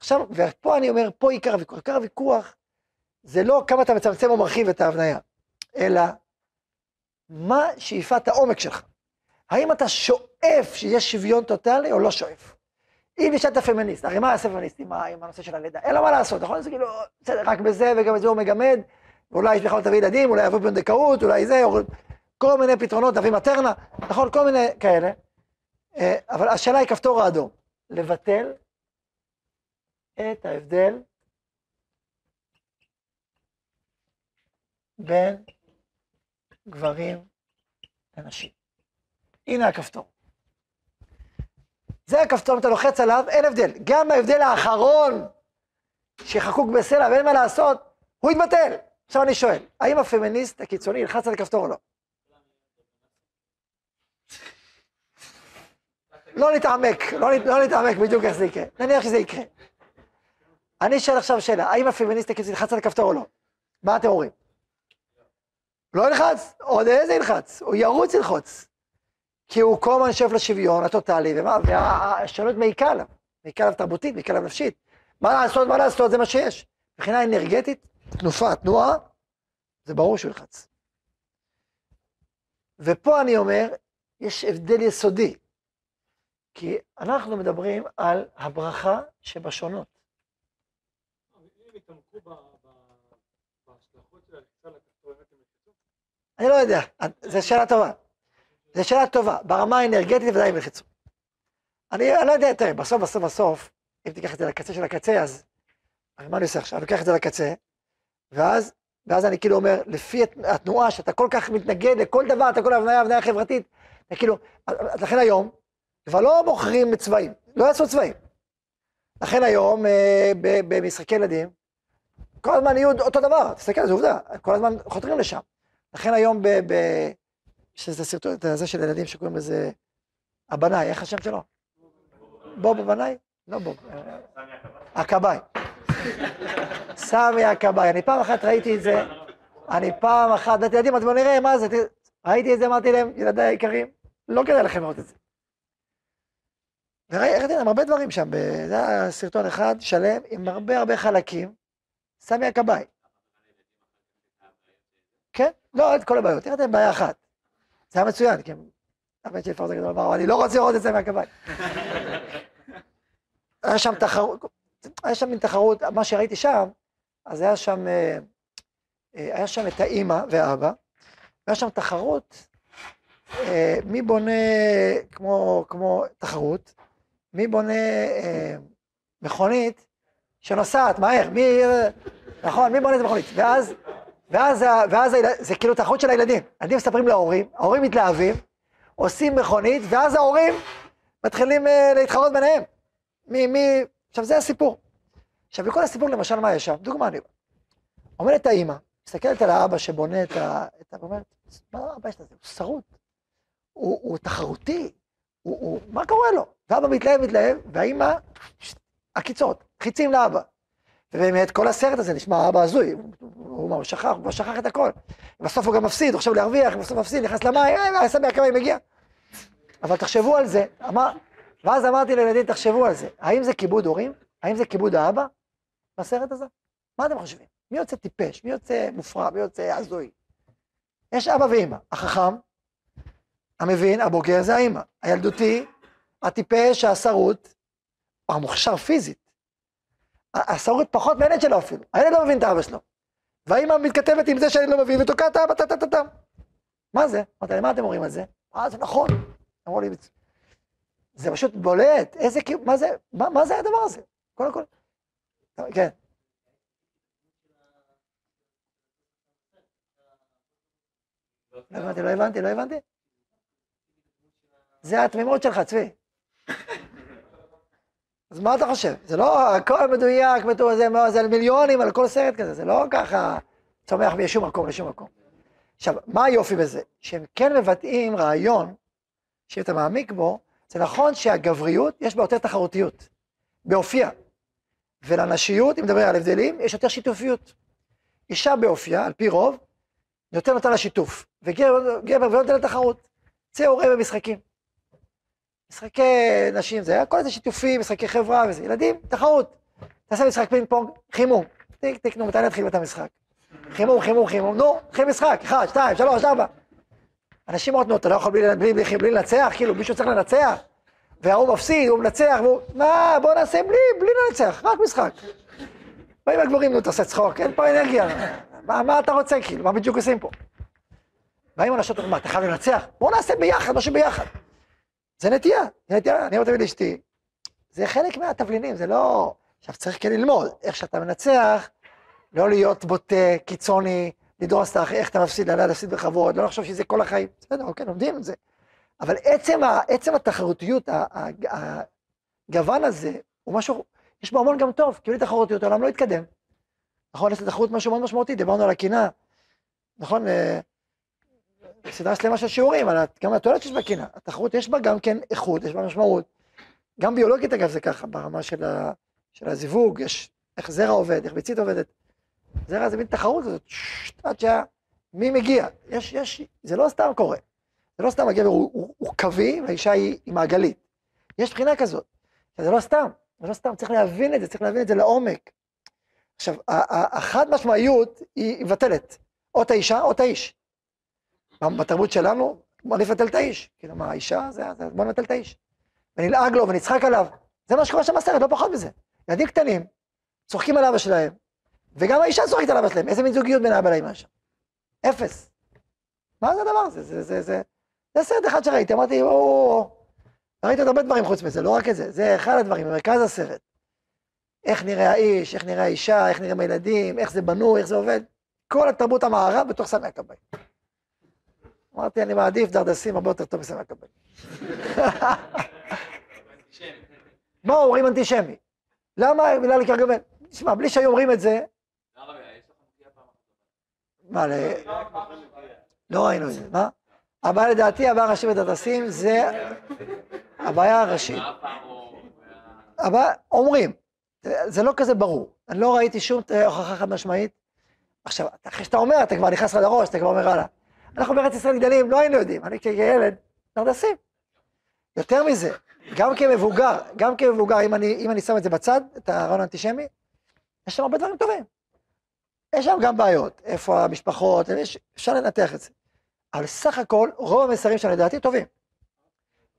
עכשיו, ופה אני אומר, פה עיקר הוויכוח. עיקר הוויכוח זה לא כמה אתה מצמצם או מרחיב את ההבניה, אלא מה שאיפת העומק שלך. האם אתה שואף שיש שוויון טוטאלי או לא שואף? אם נשאלת פמיניסט, הרי מה יעשה פמיניסט עם, עם הנושא של הלידה? אין לו מה לעשות, נכון? זה כאילו, בסדר, רק בזה וגם בזה הוא מגמד, ואולי יש בכלל תביא ילדים, אולי יבוא פונדקאות, אולי זה, או כל מיני פתרונות, תביא מטרנה, נכון? כל מיני כאלה. אה, אבל השאלה היא כפתור האדום, לבטל את ההבדל בין גברים לנשים. הנה הכפתור. זה הכפתור, אתה לוחץ עליו, אין הבדל. גם ההבדל האחרון שחקוק בסלע ואין מה לעשות, הוא יתבטל. עכשיו אני שואל, האם הפמיניסט הקיצוני ילחץ על הכפתור או לא? לא נתעמק, לא, לא נתעמק בדיוק איך זה יקרה. נניח שזה יקרה. אני שואל עכשיו שאלה, האם הפמיניסט הקיצוני ילחץ על הכפתור או לא? מה אתם אומרים? לא ילחץ, עוד איזה ילחץ? הוא ירוץ ללחוץ. כי הוא כל הזמן שואף לשוויון הטוטאלי, והשונות מעיקה עליו, מעיקה עליו תרבותית, מעיקה עליו נפשית. מה לעשות, מה לעשות, זה מה שיש. מבחינה אנרגטית, תנופה, תנועה, זה ברור שהוא ילחץ. ופה אני אומר, יש הבדל יסודי, כי אנחנו מדברים על הברכה שבשונות. אני לא יודע, זו שאלה טובה. זו שאלה טובה, ברמה האנרגטית ודאי הם ילחצו. אני, אני לא יודע, תראה, בסוף, בסוף, בסוף, אם תיקח את זה לקצה של הקצה, אז... מה אני עושה עכשיו? אני לוקח את זה לקצה, ואז, ואז אני כאילו אומר, לפי התנועה שאתה כל כך מתנגד לכל דבר, אתה כל הבניה, הבניה חברתית, אתה כאילו, לכן היום, כבר לא מוכרים צבעים, לא יעשו צבעים. לכן היום, אה, במשחקי ילדים, כל הזמן יהיו אותו דבר, תסתכל, זו עובדה, כל הזמן חותרים לשם. לכן היום ב... ב שזה סרטון, זה של ילדים שקוראים לזה הבנאי, איך השם שלו? בוב הבנאי? לא בוב. הכבאי. סמי הכבאי. אני פעם אחת ראיתי את זה, אני פעם אחת, ואתם יודעים, אז בואו נראה מה זה, ראיתי את זה, אמרתי להם, ילדיי היקרים, לא כדאי לכם לראות את זה. וראיתי להם הרבה דברים שם, זה היה סרטון אחד שלם עם הרבה הרבה חלקים, סמי הכבאי. כן, לא, את כל הבעיות, תראה, בעיה אחת. זה היה מצוין, כי הבן שלי פרס הגדול אמר, אני לא רוצה לראות את זה מהכבאי. [LAUGHS] היה שם תחרות, היה שם מין תחרות, מה שראיתי שם, אז היה שם, אה, אה, היה שם את האימא והאבא, והיה שם תחרות, אה, מי בונה, כמו, כמו תחרות, מי בונה מכונית שנוסעת מהר, מי, נכון, מי בונה את המכונית, ואז, ואז, ואז זה כאילו תחרות של הילדים, הילדים מספרים להורים, ההורים מתלהבים, עושים מכונית, ואז ההורים מתחילים להתחרות ביניהם. מי, מי, עכשיו זה הסיפור. עכשיו בכל הסיפור למשל מה יש שם? דוגמה אני. עומדת האימא, מסתכלת על האבא שבונה את ה... את ה... אומרת, מה האבא יש לזה? הוא שרוט, הוא, הוא תחרותי, הוא, הוא, מה קורה לו? ואבא מתלהב, מתלהב, והאימא, עקיצות, חיצים לאבא. ובאמת כל הסרט הזה נשמע אבא הזוי, הוא, הוא, הוא שכח, הוא שכח את הכל. בסוף הוא גם מפסיד, הוא עכשיו להרוויח, בסוף מפסיד, נכנס למים, אה, סמי הקרמי מגיע. אבל תחשבו על זה, אמר, ואז אמרתי לילדים, תחשבו על זה, האם זה כיבוד הורים? האם זה כיבוד האבא בסרט הזה? מה אתם חושבים? מי יוצא טיפש? מי יוצא מופרע? מי יוצא הזוי? יש אבא ואימא, החכם, המבין, הבוגר זה האימא, הילדותי, הטיפש, השרוט, המוכשר פיזית. השרוט פחות מהילד שלו אפילו, הילד לא מבין את האבא שלו. והאימא מתכתבת עם זה שאני לא מבין ותוקעת את האבא, טה-טה-טה. מה זה? אמרתי מה אתם אומרים על זה? אה, זה נכון. אמרו לי, זה פשוט בולט, איזה, מה זה, מה, מה זה הדבר הזה? קודם כל, כן. לא הבנתי, לא הבנתי, לא הבנתי. זה התמימות שלך, צבי. אז מה אתה חושב? זה לא הכל מדויק, זה, זה על מיליונים, על כל סרט כזה, זה לא ככה צומח משום מקום לשום מקום. עכשיו, מה היופי בזה? שהם כן מבטאים רעיון, שאם אתה מעמיק בו, זה נכון שהגבריות, יש בה יותר תחרותיות, באופייה. ולנשיות, אם נדבר על הבדלים, יש יותר שיתופיות. אישה באופייה, על פי רוב, יותר נותן לה שיתוף, וגבר לא נותן לה תחרות. זה הורה במשחקים. משחקי נשים, זה היה כל איזה שיתופים, משחקי חברה וזה. ילדים, תחרות. תעשה משחק פינג פונג, חימום. טיק טיק, נו, מתי נתחיל את המשחק? חימום, חימום, חימום, נו, נתחיל משחק, אחד, שתיים, שלוש, ארבע. אנשים אומרים, נו, אתה לא יכול בלי, בלי, בלי, בלי לנצח, כאילו מישהו צריך לנצח, והוא מפסיד, הוא מנצח, והוא, מה, בוא נעשה בלי, בלי לנצח, רק משחק. באים הגבורים, נו, תעשה צחוק, אין פה אנרגיה, מה, מה אתה רוצה, כאילו, מה בדיוק עושים פה? באים אנשים, מה, אתה חייב לנצח? בואו נעשה ביחד, משהו ביחד. זה נטייה, זה נטייה, אני אומר תמיד לאשתי, זה חלק מהתבלינים, זה לא... עכשיו צריך כן ללמוד, איך שאתה מנצח, לא להיות בוטה, קיצוני, לדרוס את האחר, איך אתה מפסיד, לדעת להפסיד בכבוד, לא לחשוב שזה כל החיים. בסדר, אוקיי, לומדים את זה. אבל עצם, עצם התחרותיות, הגוון הזה, הוא משהו, יש בו המון גם טוב, כי בלי תחרותיות העולם לא יתקדם. נכון, יש לתחרות משהו מאוד משמעותי, דיברנו על הקינה, נכון, אה, סדרה שלמה של שיעורים, על גם התועלת שיש בקינה. התחרות יש בה גם כן איכות, יש בה משמעות. גם ביולוגית אגב זה ככה, ברמה של, ה, של הזיווג, יש איך זרע עובד, איך ביצית עובדת. זרע זה מין תחרות כזאת, עד שה... מי מגיע? יש, יש, זה לא סתם קורה. זה לא סתם הגבר הוא, הוא, הוא קווי והאישה היא, היא מעגלית. יש בחינה כזאת. זה לא סתם, זה לא סתם, צריך להבין את זה, צריך להבין את זה לעומק. עכשיו, החד משמעיות היא מבטלת, או את האישה או את האיש. בתרבות שלנו, בוא נבטל את האיש. כאילו, מה, האישה, זה, זה, בוא נבטל את האיש. ונלעג לו ונצחק עליו. זה מה שקורה שם בסרט, לא פחות מזה. ילדים קטנים, צוחקים על אבא שלהם, וגם האישה צוחקת על אבא שלהם. איזה מין זוגיות בין אבא לאמא שם? אפס. מה זה הדבר הזה? זה, זה, זה, זה סרט אחד שראיתי, אמרתי, או... ראיתי עוד הרבה דברים חוץ מזה, לא רק את זה, זה אחד הדברים, במרכז הסרט. איך נראה האיש, איך נראה האישה, איך נראים הילדים, איך זה בנוי, איך זה עובד. כל התרבות המערב בתוך סמי הכבאי. אמרתי, אני מעדיף דרדסים הרבה יותר טוב מסמי הכבאי. מה אומרים אנטישמי? למה בגלל לקרגמן? תשמע, בלי שהיו אומרים את זה... מה, לא ראינו את זה, מה? הבעיה לדעתי, הבעיה הראשית בדרדסים זה הבעיה הראשית. הבעיה, אומרים, זה לא כזה ברור. אני לא ראיתי שום הוכחה חד משמעית. עכשיו, אחרי שאתה אומר, אתה כבר נכנס לך לראש, אתה כבר אומר, הלאה. אנחנו בארץ ישראל גדלים, לא היינו יודעים. אני כילד, נרדסים. יותר מזה, גם כמבוגר, גם כמבוגר, אם אני, אם אני שם את זה בצד, את הרעיון האנטישמי, יש שם הרבה דברים טובים. יש שם גם בעיות, איפה המשפחות, יש, אפשר לנתח את זה. אבל סך הכל, רוב המסרים שלנו לדעתי טובים.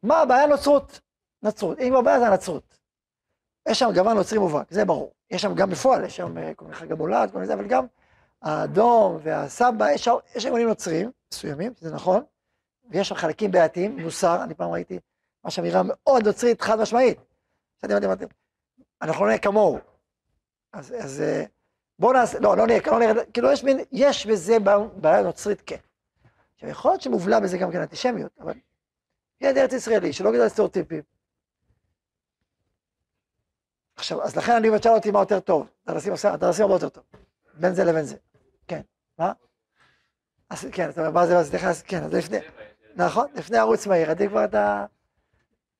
מה הבעיה? נוצרות. נצרות. אם הבעיה זה הנצרות. יש שם גוון נוצרי מובהק, זה ברור. יש שם גם בפועל, יש שם אה, כל מיני חג המולד, כל מיני זה, אבל גם האדום והסבא, יש שם גוונים נוצרים מסוימים, זה נכון, ויש שם חלקים בעייתיים, מוסר, אני פעם ראיתי ממש אמירה מאוד נוצרית, חד משמעית. אנחנו לא נהיה כמוהו. אז, אז אה, בואו נעשה, לא, לא נהיה, לא נהיה, כאילו יש, מין, יש בזה בעיה נוצרית, כן. עכשיו, יכול להיות שמובלע בזה גם כן אנטישמיות, אבל ילד ארץ ישראלי, שלא גדל סטריאוטיפים. עכשיו, אז לכן אני תשאל אותי מה יותר טוב, דרסים הרבה יותר טוב, בין זה לבין זה. כן, מה? אז כן, אתה אומר, מה זה, מה זה, כן, אז לפני, נכון, לפני ערוץ מהיר, עדיף כבר את ה...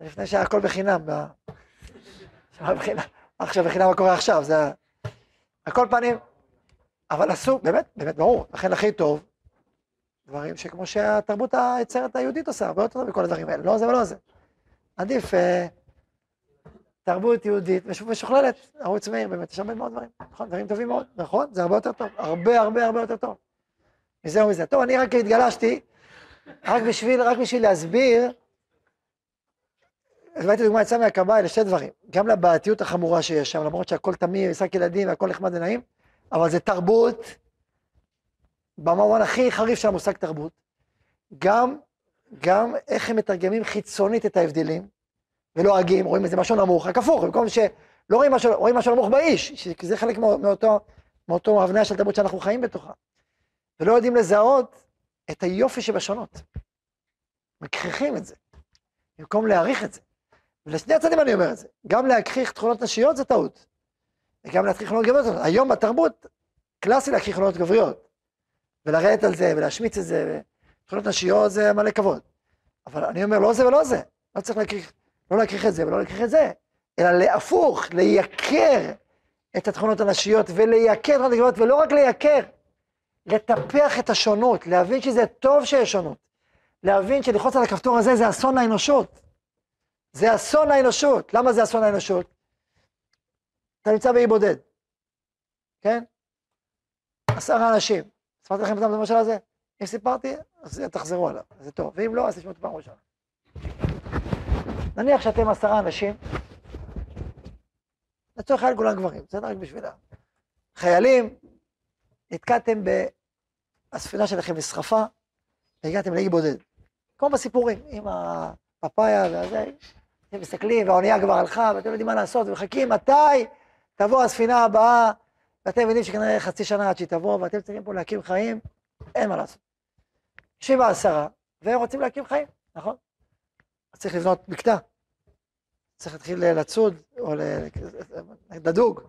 לפני שהכל בחינם. עכשיו בחינם מה קורה עכשיו, זה... על כל פנים, אבל עשו, באמת, באמת ברור, לכן הכי טוב, דברים שכמו שהתרבות היצרת היהודית עושה, הרבה יותר טוב מכל הדברים האלה, לא זה ולא זה. עדיף אה, תרבות יהודית משוכללת, ערוץ מאיר, באמת, יש הרבה מאוד דברים, נכון, דברים טובים מאוד, נכון, זה הרבה יותר טוב, הרבה הרבה הרבה יותר טוב. מזה ומזה. טוב, אני רק התגלשתי, רק בשביל, רק בשביל להסביר, הבאתי דוגמא את סמי הכבאי לשתי דברים, גם לבעייתיות החמורה שיש שם, למרות שהכל תמיר, משחק ילדים והכל נחמד ונעים, אבל זה תרבות, במובן הכי חריף של המושג תרבות, גם, גם איך הם מתרגמים חיצונית את ההבדלים, ולועגים, רואים איזה משהו נמוך, רק הפוך, במקום שלא רואים משהו, רואים משהו נמוך באיש, כי זה חלק מאותו, מאותו הבניה של תרבות שאנחנו חיים בתוכה, ולא יודעים לזהות את היופי שבשונות. מכריחים את זה, במקום להעריך את זה. ולשני הצדדים אני אומר את זה, גם להכחיך תכונות נשיות זה טעות, וגם להכחיך תכונות גבריות. היום בתרבות, קלאסי להכחיך תכונות גבריות, ולרדת על זה, ולהשמיץ את זה, תכונות נשיות זה מלא כבוד. אבל אני אומר, לא זה ולא זה, לא צריך להכחיך, לא להכחיך את זה ולא להכחיך את זה, אלא להפוך, לייקר את התכונות הנשיות, ולייקר תכונות גבריות, ולא רק לייקר, לטפח את השונות, להבין שזה טוב שיש שונות, להבין שלחוץ על הכפתור הזה זה אסון לאנושות. זה אסון האנושות. למה זה אסון האנושות? אתה נמצא באי בודד, כן? עשרה אנשים. סיפרתי לכם את המשל הזה? אם סיפרתי, אז תחזרו עליו, זה טוב. ואם לא, אז תשמעו את פעם ראשונה. נניח שאתם עשרה אנשים, לצורך העניין כולם גברים, בסדר? רק בשביל חיילים, נתקעתם בספינה שלכם נסחפה, והגעתם לאי בודד. כמו בסיפורים, עם הפפאיה והזה, אתם מסתכלים, והאונייה כבר הלכה, ואתם לא יודעים מה לעשות, ומחכים מתי תבוא הספינה הבאה, ואתם מבינים שכנראה חצי שנה עד שהיא תבוא, ואתם צריכים פה להקים חיים, אין מה לעשות. יושבים בעשרה, והם רוצים להקים חיים, נכון? צריך לבנות מקטע. צריך להתחיל לצוד, או לדוג,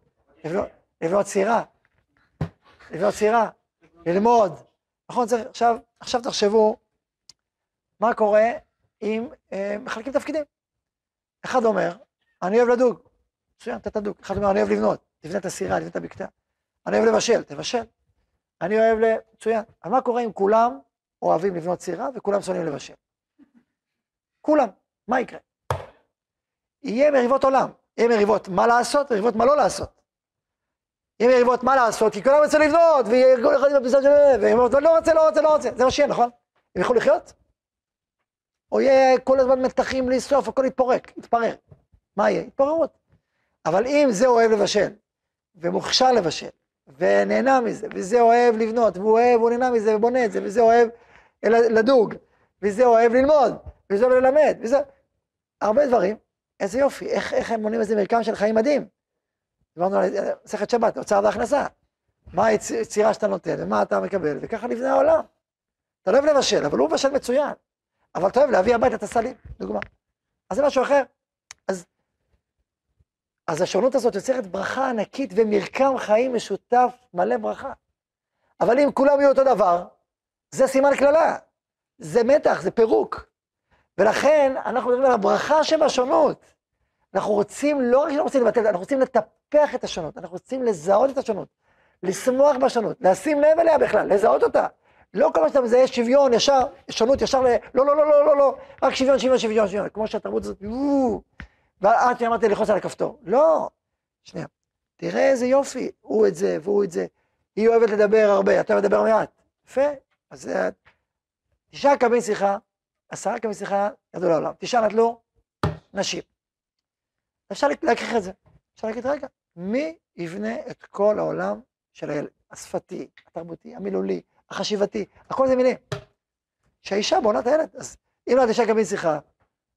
לבנות, סירה, לבנות סירה, ללמוד. נכון, צריך, עכשיו, עכשיו תחשבו, מה קורה אם אה, מחלקים תפקידים. אחד אומר, אני אוהב לדוג, מצוין, אתה תדוג. אחד אומר, אני אוהב לבנות, תבנה את הסירה, תבנה את הבקתה. אני אוהב לבשל, תבשל. אני אוהב ל... מצוין. אבל מה קורה אם כולם אוהבים לבנות סירה וכולם שונאים לבשל? כולם, מה יקרה? יהיה מריבות עולם. יהיה מריבות מה לעשות, מריבות מה לא לעשות. יהיה מריבות מה לעשות, כי כולם רוצים לבנות, ויהיה אחד עם הפיסה שלהם, והם אומרים, לא רוצה, לא רוצה, לא רוצה. זה מה שיהיה, נכון? הם יכולים לחיות? או יהיה כל הזמן מתחים בלי סוף, הכל יתפורק, יתפרר. מה יהיה? התפוררות. אבל אם זה אוהב לבשל, ומוכשר לבשל, ונהנה מזה, וזה אוהב לבנות, והוא אוהב, הוא נהנה מזה, ובונה את זה, וזה אוהב לדוג, וזה אוהב ללמוד, וזה אוהב ללמד, וזה... הרבה דברים, איזה יופי, איך, איך הם מונים איזה מרקם של חיים מדהים. דיברנו על מסכת שבת, הוצאה והכנסה. מה היצירה שאתה נותן, ומה אתה מקבל, וככה נבנה העולם. אתה לא אוהב לבשל, אבל הוא מבשל מצוין. אבל אתה אוהב להביא הביתה את הסלים, דוגמה. אז זה משהו אחר. אז, אז השונות הזאת יוצרת ברכה ענקית ומרקם חיים משותף מלא ברכה. אבל אם כולם יהיו אותו דבר, זה סימן קללה. זה מתח, זה פירוק. ולכן אנחנו מדברים על הברכה שבשונות. אנחנו רוצים, לא רק שאנחנו רוצים לבטל, אנחנו רוצים לטפח את השונות, אנחנו רוצים לזהות את השונות, לשמוח בשונות, לשים לב אליה בכלל, לזהות אותה. לא כל מה שאתה מזהה שוויון, ישר, שונות, ישר ל... לא, לא, לא, לא, לא, לא, רק שוויון, שוויון, שוויון, שוויון, כמו שהתרבות הזאת, ואז אמרתי ללחוץ על הכפתור. לא, שנייה, תראה איזה יופי, הוא את זה והוא את זה. היא אוהבת לדבר הרבה, אתה לדבר מעט. יפה, אז תשעה קבין שיחה, עשרה קבין שיחה, ירדו לעולם. תשעה נטלו, נשים. אפשר להכריח את זה. אפשר להגיד, רגע, מי יבנה את כל העולם של הילד? השפתי, התרבותי, המילולי, החשיבתי, הכל זה מילים. שהאישה בונה את הילד. אז אם לא תשעה קבין שיחה,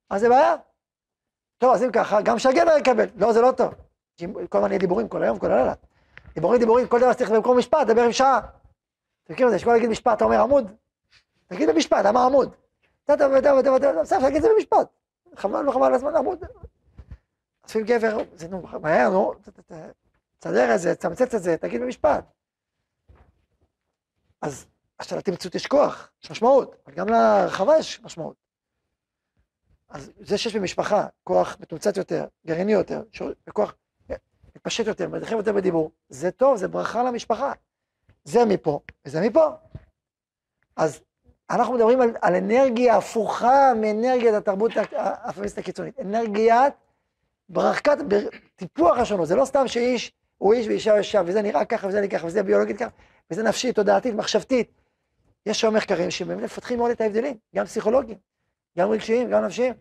אז זה בעיה. טוב, אז אם ככה, גם שהגבר יקבל. לא, זה לא טוב. כל הזמן יהיה דיבורים כל היום, כל הלילה. דיבורים, דיבורים, כל דבר שצריך במקום משפט, דבר עם שעה. אתה מכיר את זה, שכל להגיד משפט, אתה אומר עמוד? תגיד במשפט, אמר עמוד. בסדר, תגיד את זה במשפט. חבל, לא חבל על הזמן, עמוד. לפעמים גבר, זה נו, מהר, נו, תסדר את זה, תמצץ את זה, תגיד במשפט. אז לתמצות יש כוח, יש משמעות, אבל גם להרחבה יש משמעות. אז זה שיש במשפחה כוח מתומצת יותר, גרעיני יותר, כוח מתפשט יותר, מרחיב יותר בדיבור, זה טוב, זה ברכה למשפחה. זה מפה, וזה מפה. אז אנחנו מדברים על, על אנרגיה הפוכה מאנרגיית התרבות הפמיניסטית הקיצונית. אנרגיית ברכת, טיפוח השונות. זה לא סתם שאיש הוא איש ואישה הוא אישה, וזה נראה ככה, וזה נראה ככה, וזה ביולוגית ככה, וזה נפשית, תודעתית, מחשבתית. יש שם מחקרים שבאמת מפתחים מאוד את ההבדלים, גם פסיכולוגיים, גם רגשיים, גם נפשיים.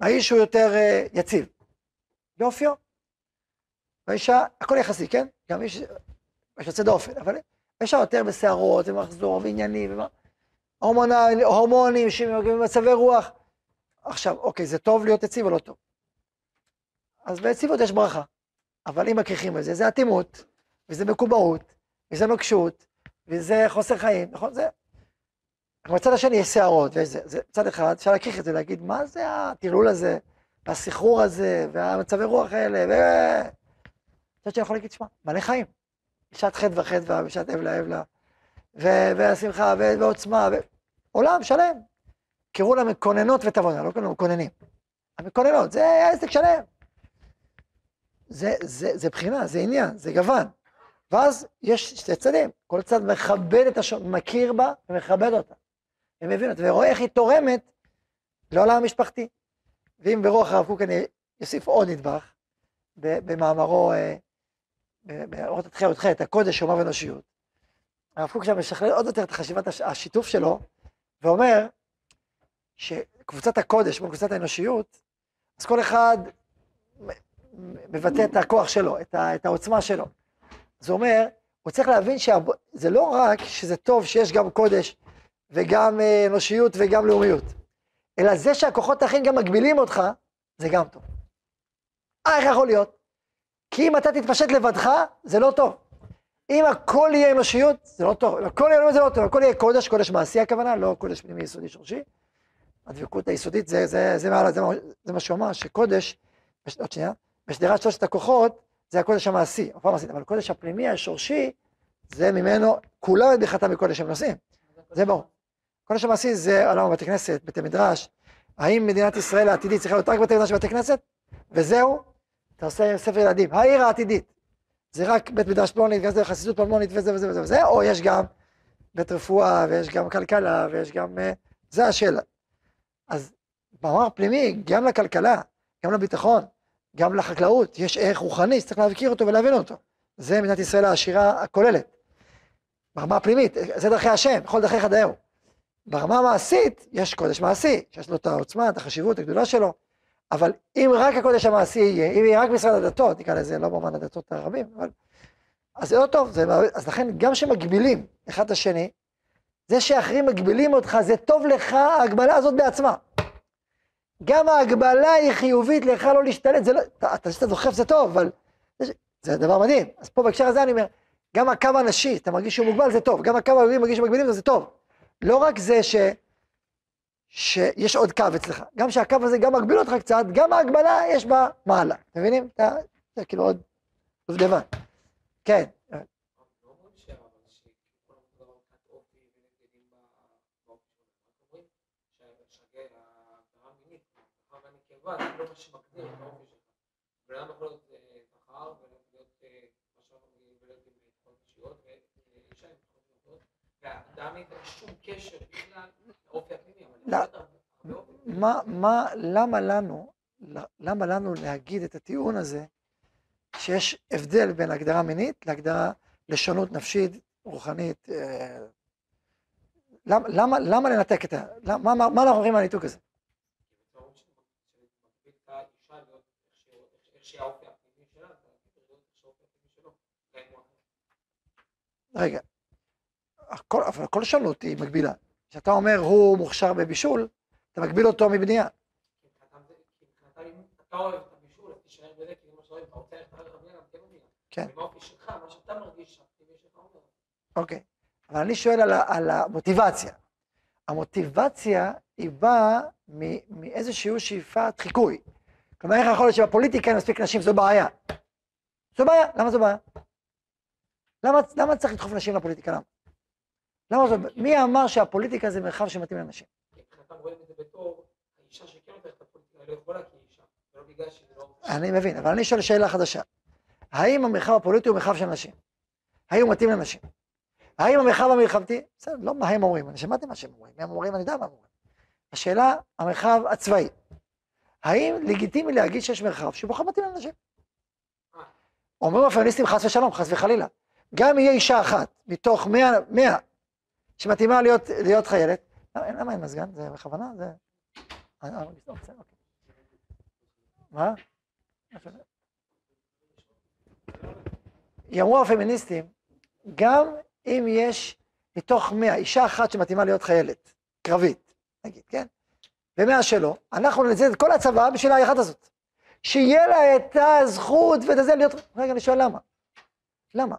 האיש הוא יותר uh, יציב, באופיו. והאישה, הכל יחסי, כן? גם איש, יש יוצא דופן, אבל האישה יותר בסערות, ומחזור, ועניינים, הורמונים, מצבי רוח. עכשיו, אוקיי, זה טוב להיות יציב או לא טוב? אז ביציבות יש ברכה, אבל אם מכריחים את זה, זה אטימות, וזה מקובעות, וזה נוקשות, וזה חוסר חיים, נכון? זה... בצד השני יש שערות, וזה, זה, צד אחד, אפשר להכריח את זה, להגיד, מה זה הטרלול הזה, והסחרור הזה, והמצבי רוח האלה, ו... מצד שאני יכול להגיד, שמע, מלא חיים. בשעת חדווה חדווה, בשעת אבלה אבלה, והשמחה, ועוצמה. עולם שלם. קראו להם מקוננות ותבונה, לא קראו מקוננים. המקוננות, זה עסק שלם. זה, זה, זה בחינה, זה עניין, זה גוון. ואז יש שתי צדדים, כל צד מכבד את השונה, מכיר בה ומכבד אותה. ומבין אותה, ורואה איך היא תורמת לעולם המשפחתי. ואם ברוח הרב קוק אני אוסיף עוד נדבך, במאמרו, באורות התחייה י"ח, הקודש, אומה ואנושיות. הרב קוק שם משכלל עוד יותר את חשיבת השיתוף שלו, ואומר שקבוצת הקודש מול קבוצת האנושיות, אז כל אחד מבטא את הכוח שלו, את, ה, את העוצמה שלו. זה אומר, הוא צריך להבין שזה לא רק שזה טוב שיש גם קודש וגם אה, אנושיות וגם לאומיות, אלא זה שהכוחות האחרים גם מגבילים אותך, זה גם טוב. אה, איך יכול להיות? כי אם אתה תתפשט לבדך, זה לא טוב. אם הכל יהיה אנושיות, זה לא טוב. הכל יהיה זה לא טוב. הכל יהיה קודש, קודש מעשי הכוונה, לא קודש פנימי יסודי שורשי. הדבקות היסודית, זה, זה, זה, זה, זה, זה מה שהוא אמר, שקודש, עוד שנייה, בשדרת שלושת הכוחות, זה הקודש המעשי, הפעם מעשית, אבל הקודש הפנימי, השורשי, זה ממנו, כולם את מקודש הם נושאים, זה ברור. קודש המעשי זה עולם בתי כנסת, בתי מדרש, האם מדינת ישראל העתידית צריכה להיות רק בתי מדרש ובתי כנסת? וזהו, אתה עושה ספר ילדים, העיר העתידית, זה רק בית מדרש פלונית, וזה חסידות פלמונית וזה וזה וזה וזה, או יש גם בית רפואה, ויש גם כלכלה, ויש גם... אה, זה השאלה. אז במאמר פנימי, גם לכלכלה, גם לביטחון, גם לחקלאות, יש ערך רוחני שצריך להכיר אותו ולהבין אותו. זה מדינת ישראל העשירה הכוללת. ברמה הפנימית, זה דרכי השם, בכל דרכי חדאהו. ברמה המעשית, יש קודש מעשי, שיש לו את העוצמה, את החשיבות, הגדולה שלו, אבל אם רק הקודש המעשי יהיה, אם יהיה רק משרד הדתות, נקרא לזה, לא במובן הדתות הרבים, אבל... אז זה לא טוב, זה, אז לכן גם שמגבילים אחד את השני, זה שאחרים מגבילים אותך, זה טוב לך, ההגבלה הזאת בעצמה. גם ההגבלה היא חיובית לך לא להשתלט, זה לא, אתה, אתה, אתה דוחף זה טוב, אבל זה, דבר מדהים. אז פה בהקשר הזה אני אומר, גם הקו הנשי, אתה מרגיש שהוא מוגבל, זה טוב, גם הקו הגבילים מרגיש שמגבילים, זה טוב. לא רק זה ש, שיש עוד קו אצלך, גם שהקו הזה גם מגביל אותך קצת, גם ההגבלה יש בה מעלה, אתם מבינים? אתה, זה כאילו עוד דובדבן. כן. אין שום קשר בכלל לאופי מה, מה, למה לנו, למה לנו להגיד את הטיעון הזה, שיש הבדל בין הגדרה מינית להגדרה לשונות נפשית, רוחנית, אה, למה, למה, למה לנתק את ה... למה, מה, מה אנחנו אומרים על הניתוק הזה? רגע, הכל, אבל כל שונות היא מגבילה. כשאתה אומר הוא מוכשר בבישול, אתה מגביל אותו מבנייה. כן. אוקיי, אבל אני שואל על, על המוטיבציה. המוטיבציה היא באה מאיזשהו שאיפת חיקוי. כלומר, איך יכול להיות שבפוליטיקה אין מספיק נשים? זו בעיה. זו בעיה, למה זו בעיה? למה, למה צריך לדחוף נשים לפוליטיקה? למה? למה זו, מי אמר שהפוליטיקה זה מרחב שמתאים לנשים? זה לא לא... אני מבין, אבל אני שואל שאלה חדשה. האם המרחב הפוליטי הוא מרחב של נשים? האם הוא מתאים לנשים? האם המרחב המלחמתי? בסדר, לא מה הם אומרים, אני שמעתי מה שהם אומרים, הם אומרים, אני יודע מה הם אומרים. השאלה, המרחב הצבאי. האם לגיטימי להגיד שיש מרחב שהוא פחות מתאים לנשים? אומרים הפמיניסטים חס ושלום, חס וחלילה. גם יהיה אישה אחת מתוך מאה, מאה שמתאימה להיות, להיות חיילת, למה למה אין מזגן? זה בכוונה? זה... אה, אה, בסדר, אוקיי. מה? יאמרו הפמיניסטים, גם אם יש מתוך מאה אישה אחת שמתאימה להיות חיילת, קרבית, נגיד, כן? ומאה שלא, אנחנו נצא את כל הצבא בשביל האחת הזאת. שיהיה לה את הזכות ואת זה להיות... רגע, אני שואל למה? למה?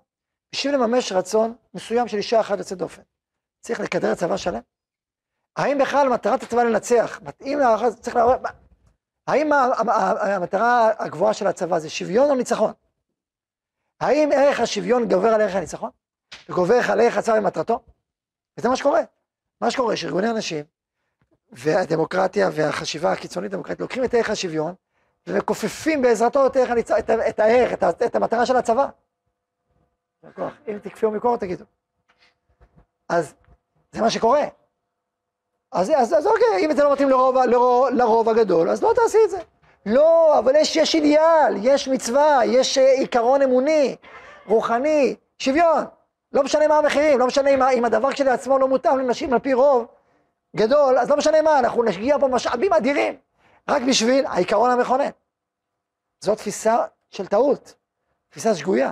בשביל לממש רצון מסוים של אישה אחת יוצאת דופן, צריך לקדר צבא שלם? האם בכלל מטרת הצבא לנצח, מתאים להערכה, צריך להראות... האם המטרה הגבוהה של הצבא זה שוויון או ניצחון? האם ערך השוויון גובר על ערך הניצחון? וגובר על ערך הצבא ומטרתו? וזה מה שקורה. מה שקורה שארגוני הנשים והדמוקרטיה והחשיבה הקיצונית דמוקרטית לוקחים את ערך השוויון ומכופפים בעזרתו את, ערך הניצ... את, את הערך, את, את המטרה של הצבא. אם תקפיאו מקור תגידו. אז זה מה שקורה. אז, אז, אז אוקיי, אם זה לא מתאים לרוב, לרוב, לרוב הגדול, אז לא תעשי את זה. לא, אבל יש, יש אידיאל, יש מצווה, יש אה, עיקרון אמוני, רוחני, שוויון. לא משנה מה המחירים, לא משנה אם, אם הדבר כשלעצמו לא מותאם לנשים על פי רוב גדול, אז לא משנה מה, אנחנו נשקיע פה משאבים אדירים, רק בשביל העיקרון המכונן. זו תפיסה של טעות, תפיסה שגויה.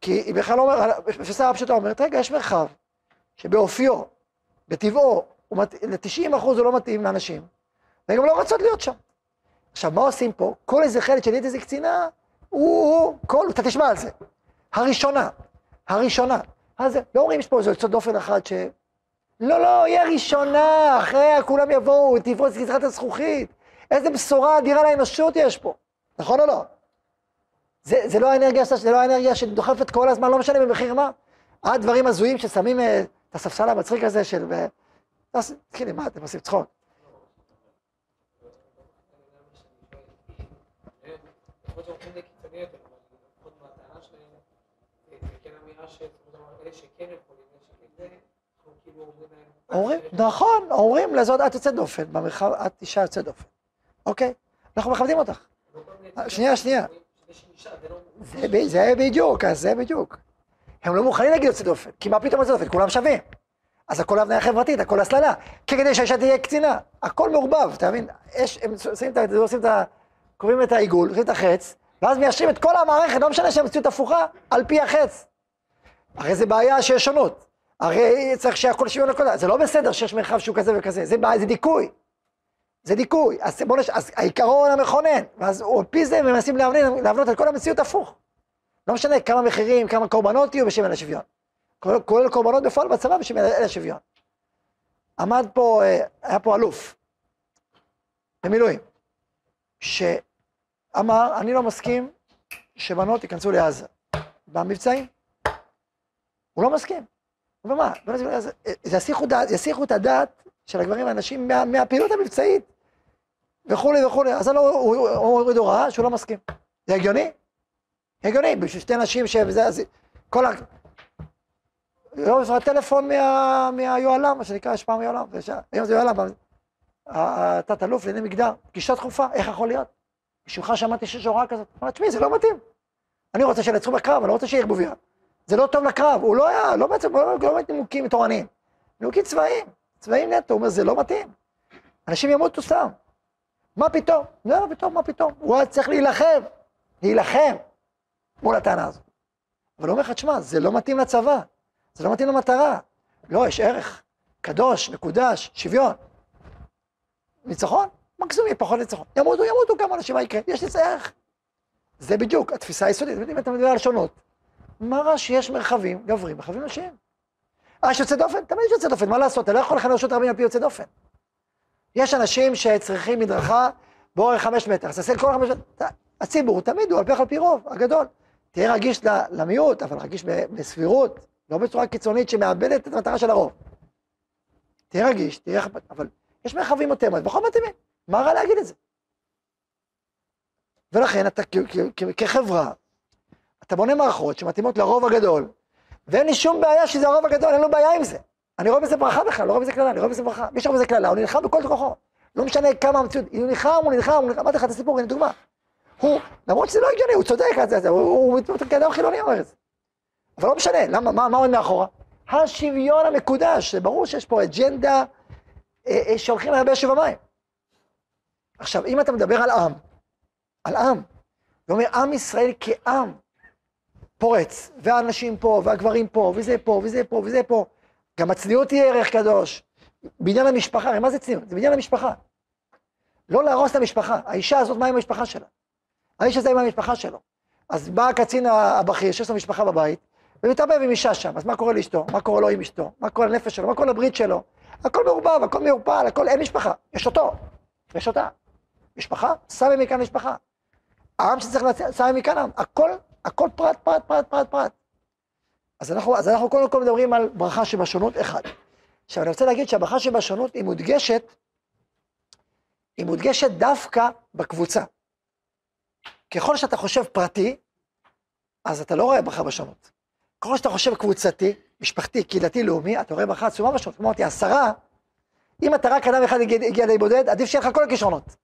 כי היא בכלל לא אומרת, תפיסה הפשוטה אומרת, רגע, יש מרחב שבאופיו, בטבעו, הוא מת- ל-90% הוא לא מתאים לאנשים, והן גם לא רוצות להיות שם. עכשיו, מה עושים פה? כל איזה חלק שנהיית איזה קצינה, הוא, כל, אתה תשמע על זה. הראשונה, הראשונה. אז לא אומרים, יש פה איזה יוצא דופן אחת ש... לא, לא, היא הראשונה, אחריה כולם יבואו, תפרוץ גזרת הזכוכית. איזה בשורה אדירה לאנושות יש פה, נכון או לא? זה, זה לא האנרגיה, זה לא האנרגיה שדוחפת כל הזמן, לא משנה במחיר מה. עד דברים הזויים ששמים אה, את הספסל המצחיק הזה של... אה, תעש- תתחילי, מה אתם עושים צחוק? אה, כן אומרים "אה, נכון, אומרים לזאת את יוצאת דופן, במרחב את אישה יוצאת דופן, אוקיי? אנחנו מכבדים אותך. לא אה, שנייה, שנייה. לא... זה בדיוק, אז זה בדיוק. הם לא מוכנים להגיד יוצא דופן, כי מה פתאום יוצא דופן? כולם שווים. אז הכל הבניה חברתית, הכל הסללה. כי כדי שהאישה תהיה קצינה, הכל מעורבב, אתה מבין? יש, הם עושים את ה... עושים את ה... קובעים את העיגול, עושים את החץ, ואז מיישרים את כל המערכת, לא משנה שהם מציאות הפוכה, על פי החץ. הרי זה בעיה שיש שונות. הרי צריך שהכל שוויון לכל... זה לא בסדר שיש מרחב שהוא כזה וכזה, זה בעיה, זה דיכוי. זה דיכוי. אז נש... אז העיקרון המכונן, ואז על פי זה הם מנסים להבנות את כל המציאות הפוך. לא משנה כמה מחירים, כמה קורבנות יהיו בשם אל השוויון. כולל, קורבנות בפועל בצבא בשם אל השוויון. עמד פה, אה, היה פה אלוף במילואים, שאמר, אני לא מסכים שבנות ייכנסו לעזה. במבצעים. הוא לא מסכים. הוא אומר, מה, בוא נסביר, אז, אה, זה יסיחו, דעת, יסיחו את הדעת של הגברים והנשים מה, מהפעילות המבצעית. וכולי וכולי, אז אני לא, הוא מוריד הוראה שהוא לא מסכים. זה הגיוני? הגיוני, בשביל שתי נשים שזה, אז כל ה... היום זה הטלפון מה- מהיוהל"ם, מה שנקרא, יש פעם יוהל"ם, היום זה יוהל"ם, התת-אלוף לענייני מגדר, פגישה דחופה, איך יכול להיות? בשבילך שמעתי שיש הוראה כזאת. אמר, תשמעי, זה לא מתאים. אני רוצה שינצחו בקרב, אני לא רוצה שיהיה ערבוביה. זה לא טוב לקרב, הוא לא היה, לא בעצם, לא לא באמת נימוקים תורניים. נימוקים צבאיים, צבאיים נטו, הוא אומר, זה לא מתאים. אנשים ימותו סתם. מה פתאום? לא, מה פתאום, מה פתאום? הוא היה צריך להילחם, להילחם מול הטענה הזאת. אבל הוא אומר לך, תשמע, זה לא מתאים לצבא, זה לא מתאים למטרה. לא, יש ערך, קדוש, מקודש, שוויון. ניצחון? מקסימום יהיה פחות ניצחון. ימותו, ימותו כמה אנשים, מה יקרה? יש לזה ערך. זה בדיוק התפיסה היסודית. אם אתה מדבר על שונות, מה רע שיש מרחבים גברים, מרחבים נשיים? אה, יש יוצא דופן? תמיד יש יוצא דופן, מה לעשות? אתה לא יכול לכנס רשות הרבים על פי יוצא דופן. יש אנשים שצריכים מדרכה באורך חמש מטר, אז תעשה כל חמש מטר. הציבור תמיד הוא על פי רוב, הגדול. תהיה רגיש למיעוט, אבל רגיש בסבירות, לא בצורה קיצונית שמאבדת את המטרה של הרוב. תהיה רגיש, תהיה אכפת, אבל יש מרחבים יותר, אז בכל מתאימים. מה רע להגיד את זה? ולכן אתה כחברה, אתה בונה מערכות שמתאימות לרוב הגדול, ואין לי שום בעיה שזה הרוב הגדול, אין לו בעיה עם זה. אני רואה בזה ברכה בכלל, לא רואה בזה קללה, אני רואה בזה ברכה. מי שרואה בזה קללה, הוא נלחם בכל כוחו. לא משנה כמה המציאות, הוא נלחם, הוא נלחם, הוא נלחם, אמרתי לך את הסיפור, הנה דוגמה. הוא, למרות שזה לא הגיוני, הוא צודק, אז- אז- הוא- הוא כאדם חילוני אומר את זה. אבל לא משנה, למה, מה, מה עומד מאחורה? השוויון המקודש, זה ברור שיש פה אג'נדה אה, אה, שהולכים לייבש שבמים. עכשיו, אם אתה מדבר על עם, על עם, ואומר עם ישראל כעם פורץ, והאנשים פה, והגברים פה, וזה פה, וזה פה, וזה פה, גם הצניעות היא ערך קדוש. בעניין המשפחה, הרי מה זה צניעות? זה בעניין המשפחה. לא להרוס את המשפחה. האישה הזאת, מה עם המשפחה שלה? האיש הזה עם המשפחה שלו. אז בא הקצין הבכיר שיש לו משפחה בבית, ומתערבב עם אישה שם, אז מה קורה לאשתו? מה קורה לו עם אשתו? מה קורה לנפש שלו? מה קורה לברית שלו? הכל מעורבב, הכל מעורפל, הכל, אין משפחה. יש אותו, יש אותה. משפחה, סמי מכאן משפחה. העם שצריך לצאת, סמי מכאן עם. הכל, הכל פרט, פרט, פרט, פרט, פרט. אז אנחנו, אז אנחנו קודם כל מדברים על ברכה שבשונות אחד. עכשיו, אני רוצה להגיד שהברכה שבשונות היא מודגשת, היא מודגשת דווקא בקבוצה. ככל שאתה חושב פרטי, אז אתה לא רואה ברכה בשונות. ככל שאתה חושב קבוצתי, משפחתי, קהילתי, לאומי, אתה רואה ברכה עצומה בשונות. כמו אמרתי, עשרה, אם אתה רק אדם אחד הגיע, די בודד, עדיף שיהיה לך כל הכישרונות.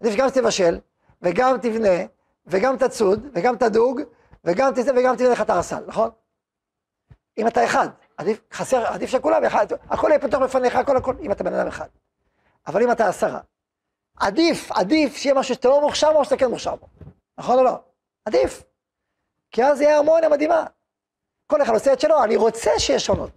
עדיף שגם תבשל, וגם תבנה, וגם תצוד, וגם תדוג, וגם תזה, וגם תבנה לך את הרסל, נכון? אם אתה אחד, עדיף, חסר, עדיף שכולם אחד, הכל יהיה פתוח בפניך, הכל הכל, אם אתה בן אדם אחד. אבל אם אתה עשרה, עדיף, עדיף שיהיה משהו שאתה לא מוכשר בו, או שאתה כן מוכשר בו. נכון או לא? עדיף. כי אז יהיה הרמוניה מדהימה. כל אחד עושה את שלו, אני רוצה שיהיה שונות.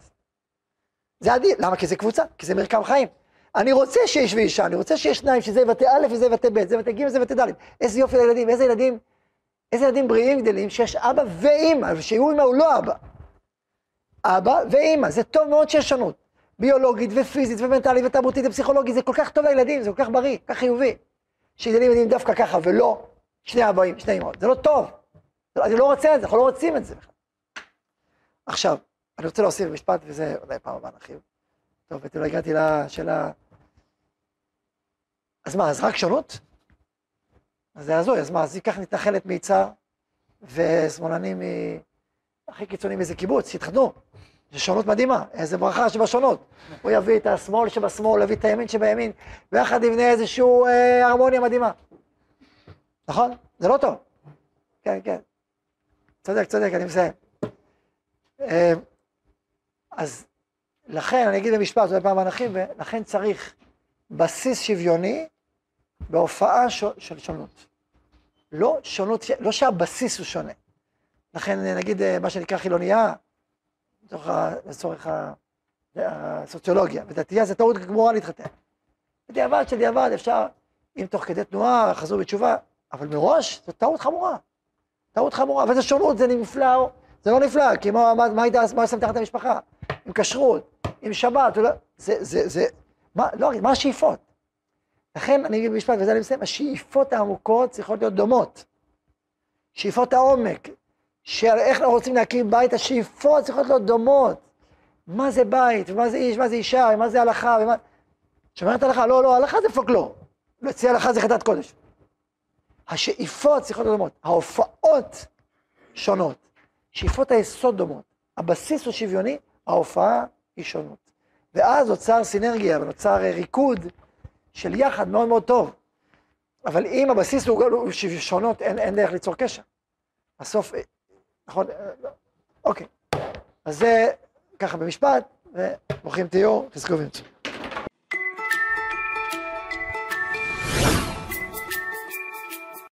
זה עדיף, למה? כי זה קבוצה, כי זה מרקם חיים. אני רוצה שיש ואישה, אני רוצה שיש שניים, שזה יבטא א' וזה יבטא ב', זה יבטא ג', זה יבטא ד'. איזה יופי לילדים, איזה ילדים, איזה ילדים בריאים גדלים, שיש אבא ואימא, ושיהיו אימא הוא לא אבא. אבא ואימא, זה טוב מאוד שיש שונות. ביולוגית ופיזית ומנטלית ותרבותית ופסיכולוגית, זה כל כך טוב לילדים, זה כל כך בריא, כל כך חיובי. שילדים יודעים דווקא ככה ולא שני אבאים, שני אמהות, זה לא טוב. אני לא רוצה את זה, אנחנו לא רוצים את זה. עכשיו, אני רוצה להוסיף משפט, וזה אולי פעם הבאה נרחיב. טוב, לא הגעתי לשאלה... אז מה, אז רק שונות? אז זה הזוי, אז מה, אז ייקח מתנחלת מיצהר, ושמאלנים מ... הכי קיצוני מאיזה קיבוץ, שיתחתנו. זו שונות מדהימה, איזה ברכה שבשונות. הוא יביא את השמאל שבשמאל, יביא את הימין שבימין, ויחד יבנה איזושהי אה, הרמוניה מדהימה. נכון? זה לא טוב. כן, כן. צודק, צודק, אני מסיים. אה, אז לכן, אני אגיד במשפט, זה פעם אנכים, ולכן צריך בסיס שוויוני בהופעה ש... של שונות. לא שונות, לא שהבסיס הוא שונה. לכן נגיד מה שנקרא חילונייה, לצורך הסוציולוגיה, ודתייה זה טעות גמורה להתחתן. בדיעבד של דיעבד אפשר, אם תוך כדי תנועה חזרו בתשובה, אבל מראש זו טעות חמורה. טעות חמורה, וזה שונות, זה נפלא, זה לא נפלא, כי מה, מה, מה היית, מה עושה מתחת למשפחה? עם כשרות, עם שבת, לא, זה, זה, זה, מה, לא, מה השאיפות? לכן, אני אגיד במשפט, וזה אני מסיים, השאיפות העמוקות צריכות להיות דומות. שאיפות העומק, של איך אנחנו רוצים להקים בית, השאיפות צריכות להיות דומות. מה זה בית, ומה זה איש, מה זה אישה, ומה זה הלכה, ומה... שומרת הלכה, לא, לא, הלכה זה פולקלור. להוציא הלכה זה חטאת קודש. השאיפות צריכות להיות דומות, ההופעות שונות, שאיפות היסוד דומות, הבסיס הוא שוויוני, ההופעה היא שונות. ואז נוצר סינרגיה ונוצר ריקוד של יחד מאוד מאוד טוב. אבל אם הבסיס הוא, הוא שונות, אין, אין דרך ליצור קשר. בסוף, אה, נכון, אה, לא. אוקיי. אז זה ככה במשפט, וברוכים תהיו, תזכו ואמצעו.